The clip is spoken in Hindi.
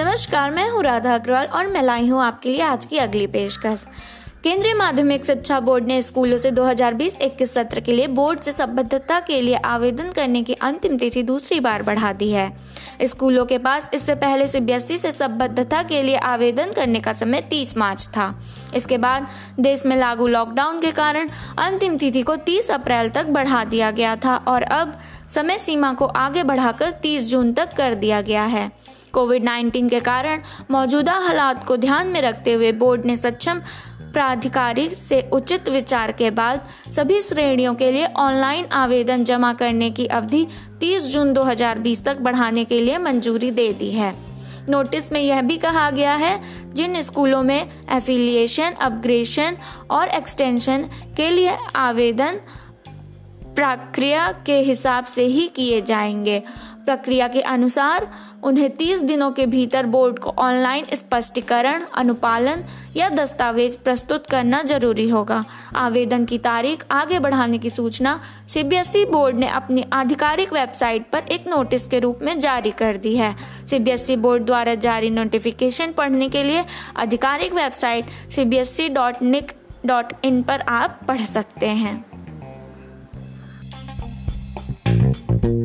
नमस्कार, मैं हूँ राधा अग्रवाल और मैं लाई हूँ आपके लिए आज की अगली पेशकश। केंद्रीय माध्यमिक शिक्षा बोर्ड ने स्कूलों से 2020-21 सत्र के लिए बोर्ड से संबद्धता के लिए आवेदन करने की अंतिम तिथि दूसरी बार बढ़ा दी है। स्कूलों के पास इससे पहले सीबीएसई से संबद्धता के लिए आवेदन करने का समय 30 मार्च था। इसके बाद देश में लागू लॉकडाउन के कारण अंतिम तिथि को 30 अप्रैल तक बढ़ा दिया गया था और अब समय सीमा को आगे बढ़ाकर 30 जून तक कर दिया गया है। कोविड 19 के कारण मौजूदा हालात को ध्यान में रखते हुए बोर्ड ने सक्षम प्राधिकारी से उचित विचार के बाद सभी श्रेणियों के लिए ऑनलाइन आवेदन जमा करने की अवधि 30 जून 2020 तक बढ़ाने के लिए मंजूरी दे दी है। नोटिस में यह भी कहा गया है, जिन स्कूलों में एफिलिएशन अपग्रेशन और एक्सटेंशन के लिए आवेदन प्रक्रिया के हिसाब से ही किए जाएँगे। प्रक्रिया के अनुसार उन्हें 30 दिनों के भीतर बोर्ड को ऑनलाइन स्पष्टीकरण, अनुपालन या दस्तावेज़ प्रस्तुत करना ज़रूरी होगा। आवेदन की तारीख आगे बढ़ाने की सूचना सीबीएसई बोर्ड ने अपनी आधिकारिक वेबसाइट पर एक नोटिस के रूप में जारी कर दी है। सीबीएसई बोर्ड द्वारा जारी नोटिफिकेशन पढ़ने के लिए आधिकारिक वेबसाइट सी पर आप पढ़ सकते हैं। thank you